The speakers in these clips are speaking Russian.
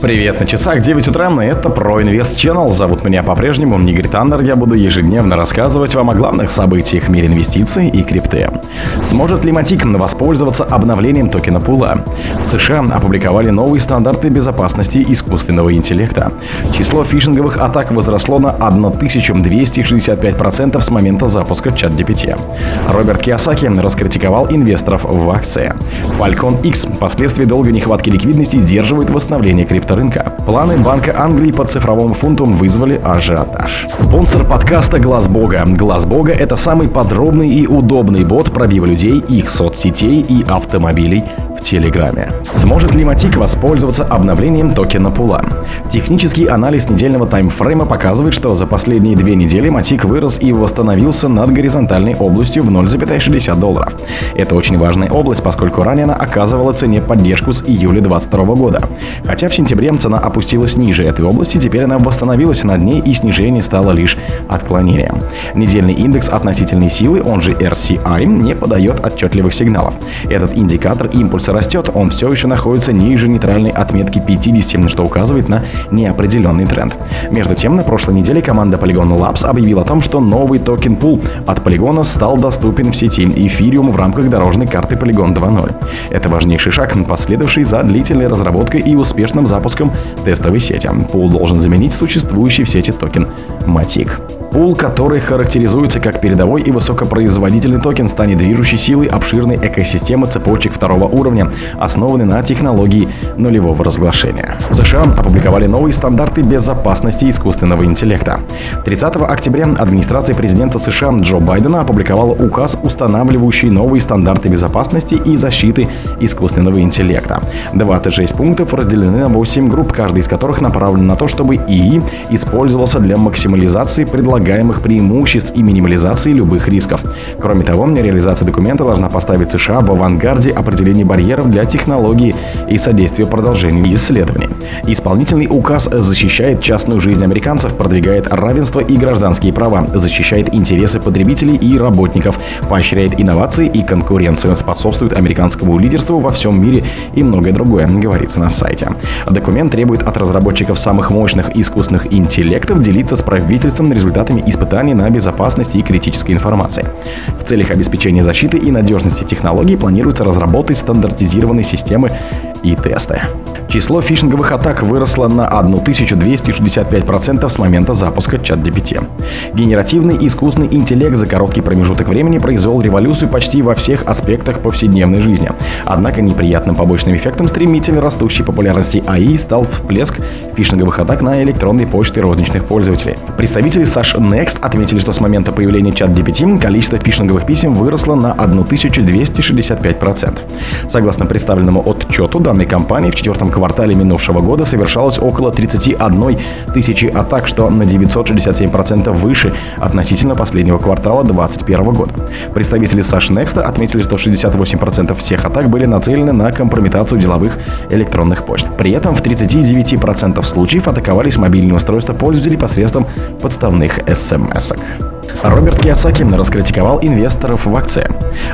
Привет, на часах 9 утра, и это ProInvest Channel. Зовут меня по-прежнему Нигри Таннер. Я буду ежедневно рассказывать вам о главных событиях в мире инвестиций и крипты. Сможет ли Матик воспользоваться обновлением токена пула? В США опубликовали новые стандарты безопасности искусственного интеллекта. Число фишинговых атак возросло на 1265% с момента запуска чат GPT. Роберт Киосаки раскритиковал инвесторов в акции. Falcon X последствия долгой нехватки ликвидности сдерживает восстановление крипто рынка. Планы Банка Англии по цифровому фунту вызвали ажиотаж. Спонсор подкаста Глаз Бога. Глаз Бога – это самый подробный и удобный бот пробива людей, их соцсетей и автомобилей Телеграме. Сможет ли Матик воспользоваться обновлением токена пула? Технический анализ недельного таймфрейма показывает, что за последние две недели Матик вырос и восстановился над горизонтальной областью в 0,60 долларов. Это очень важная область, поскольку ранее она оказывала цене поддержку с июля 2022 года. Хотя в сентябре цена опустилась ниже этой области, теперь она восстановилась над ней и снижение стало лишь отклонением. Недельный индекс относительной силы, он же RCI, не подает отчетливых сигналов. Этот индикатор импульса растет, он все еще находится ниже нейтральной отметки 50, что указывает на неопределенный тренд. Между тем, на прошлой неделе команда Polygon Labs объявила о том, что новый токен пул от Polygon стал доступен в сети Ethereum в рамках дорожной карты Polygon 2.0. Это важнейший шаг, последовавший за длительной разработкой и успешным запуском тестовой сети. POL должен заменить существующий в сети токен Matic. POL, который характеризуется как передовой и высокопроизводительный токен, станет движущей силой обширной экосистемы цепочек второго уровня, основанной на технологии нулевого разглашения. В США опубликовали новые стандарты безопасности искусственного интеллекта. 30 октября администрация президента США Джо Байдена опубликовала указ, устанавливающий новые стандарты безопасности и защиты искусственного интеллекта. 26 пунктов разделены на 8 групп, каждый из которых направлен на то, чтобы ИИ использовался для максимализации предлагаемых предполагаемых преимуществ и минимализации любых рисков. Кроме того, реализация документа должна поставить США в авангарде определения барьеров для технологии и содействия продолжению исследований. Исполнительный указ защищает частную жизнь американцев, продвигает равенство и гражданские права, защищает интересы потребителей и работников, поощряет инновации и конкуренцию, способствует американскому лидерству во всем мире и многое другое, говорится на сайте. Документ требует от разработчиков самых мощных искусственных интеллектов делиться с правительством результатами результатами испытаний на безопасность и критической информации. В целях обеспечения защиты и надежности технологий планируется разработать стандартизированные системы и тесты. Число фишинговых атак выросло на 1265% с момента запуска чат GPT. Генеративный искусственный интеллект за короткий промежуток времени произвел революцию почти во всех аспектах повседневной жизни. Однако неприятным побочным эффектом стремительно растущей популярности АИ стал всплеск фишинговых атак на электронные почты розничных пользователей. Представители Sash Next отметили, что с момента появления чат GPT количество фишинговых писем выросло на 1265%. Согласно представленному отчету данной компании, в четвертом квартале минувшего года совершалось около 31 тысячи атак, что на 967% выше относительно последнего квартала 2021 года. Представители Sash Next отметили, что 68% всех атак были нацелены на компрометацию деловых электронных почт. При этом в 39% случаев атаковались мобильные устройства пользователей посредством подставных смс-ок. Роберт Киосаки раскритиковал инвесторов в акции.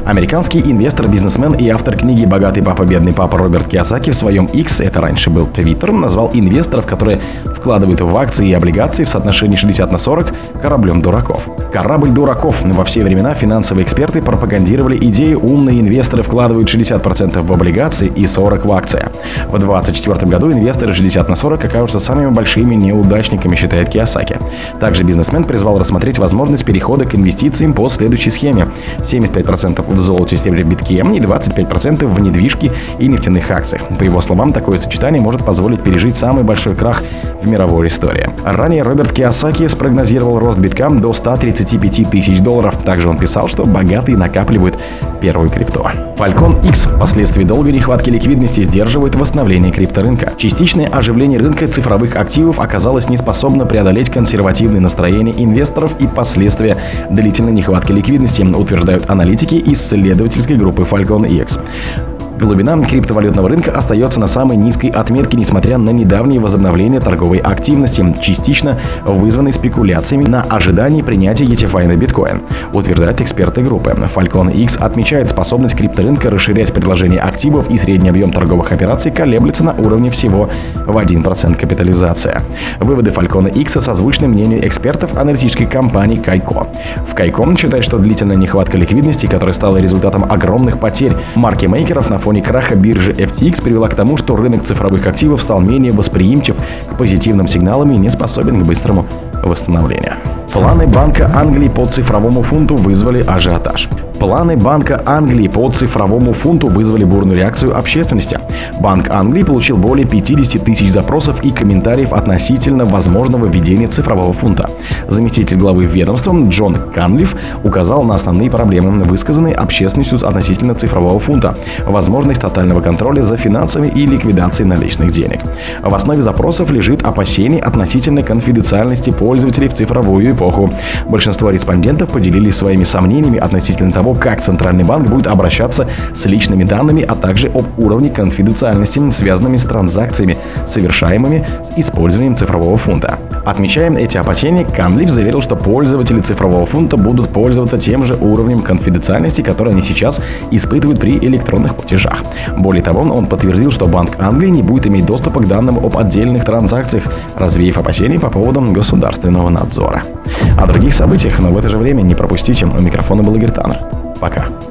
Американский инвестор, бизнесмен и автор книги «Богатый папа, бедный папа» Роберт Киосаки в своем X, это раньше был Twitter, назвал инвесторов, которые вкладывают в акции и облигации в соотношении 60 на 40 кораблем дураков. Корабль дураков. Во все времена финансовые эксперты пропагандировали идею умные инвесторы вкладывают 60% в облигации и 40% в акции. В 2024 году инвесторы 60 на 40 окажутся самыми большими неудачниками, считает Киосаки. Также бизнесмен призвал рассмотреть возможность перехода к инвестициям по следующей схеме. 75% в золоте, серебре, битке и 25% в недвижке и нефтяных акциях. По его словам, такое сочетание может позволить пережить самый большой крах в мировой истории. Ранее Роберт Киосаки спрогнозировал рост битка до 135 тысяч долларов. Также он писал, что богатые накапливают первую крипту. Falcon X впоследствии долгой нехватки ликвидности сдерживает восстановление крипторынка. Частичное оживление рынка цифровых активов оказалось неспособно преодолеть консервативные настроения инвесторов и последствия длительной нехватки ликвидности, утверждают аналитики исследовательской группы Falcon X. Глубина криптовалютного рынка остается на самой низкой отметке, несмотря на недавнее возобновление торговой активности, частично вызванной спекуляциями на ожидании принятия ETFI на биткоин, утверждают эксперты группы. Falcon X отмечает способность крипторынка расширять предложение активов и средний объем торговых операций колеблется на уровне всего в 1% капитализации. Выводы Falcon X созвучны мнению экспертов аналитической компании Кайко. В Кайко считает, что длительная нехватка ликвидности, которая стала результатом огромных потерь маркетмейкеров на фоне краха биржи FTX, привела к тому, что рынок цифровых активов стал менее восприимчив к позитивным сигналам и не способен к быстрому восстановлению. Планы Банка Англии по цифровому фунту вызвали ажиотаж. Планы Банка Англии по цифровому фунту вызвали бурную реакцию общественности. Банк Англии получил более 50 тысяч запросов и комментариев относительно возможного введения цифрового фунта. Заместитель главы ведомства Джон Канлиф указал на основные проблемы, высказанные общественностью относительно цифрового фунта, возможность тотального контроля за финансами и ликвидацией наличных денег. В основе запросов лежит опасение относительно конфиденциальности пользователей в цифровую эпоху. Большинство респондентов поделились своими сомнениями относительно того, как Центральный банк будет обращаться с личными данными, а также об уровне конфиденциальности, связанными с транзакциями, совершаемыми с использованием цифрового фунта. Отмечаем эти опасения, Канлиф заверил, что пользователи цифрового фунта будут пользоваться тем же уровнем конфиденциальности, который они сейчас испытывают при электронных платежах. Более того, он подтвердил, что Банк Англии не будет иметь доступа к данным об отдельных транзакциях, развеяв опасения по поводу государственного надзора. О других событиях, но в это же время не пропустите. У микрофона был Игорь Таннер. Пока.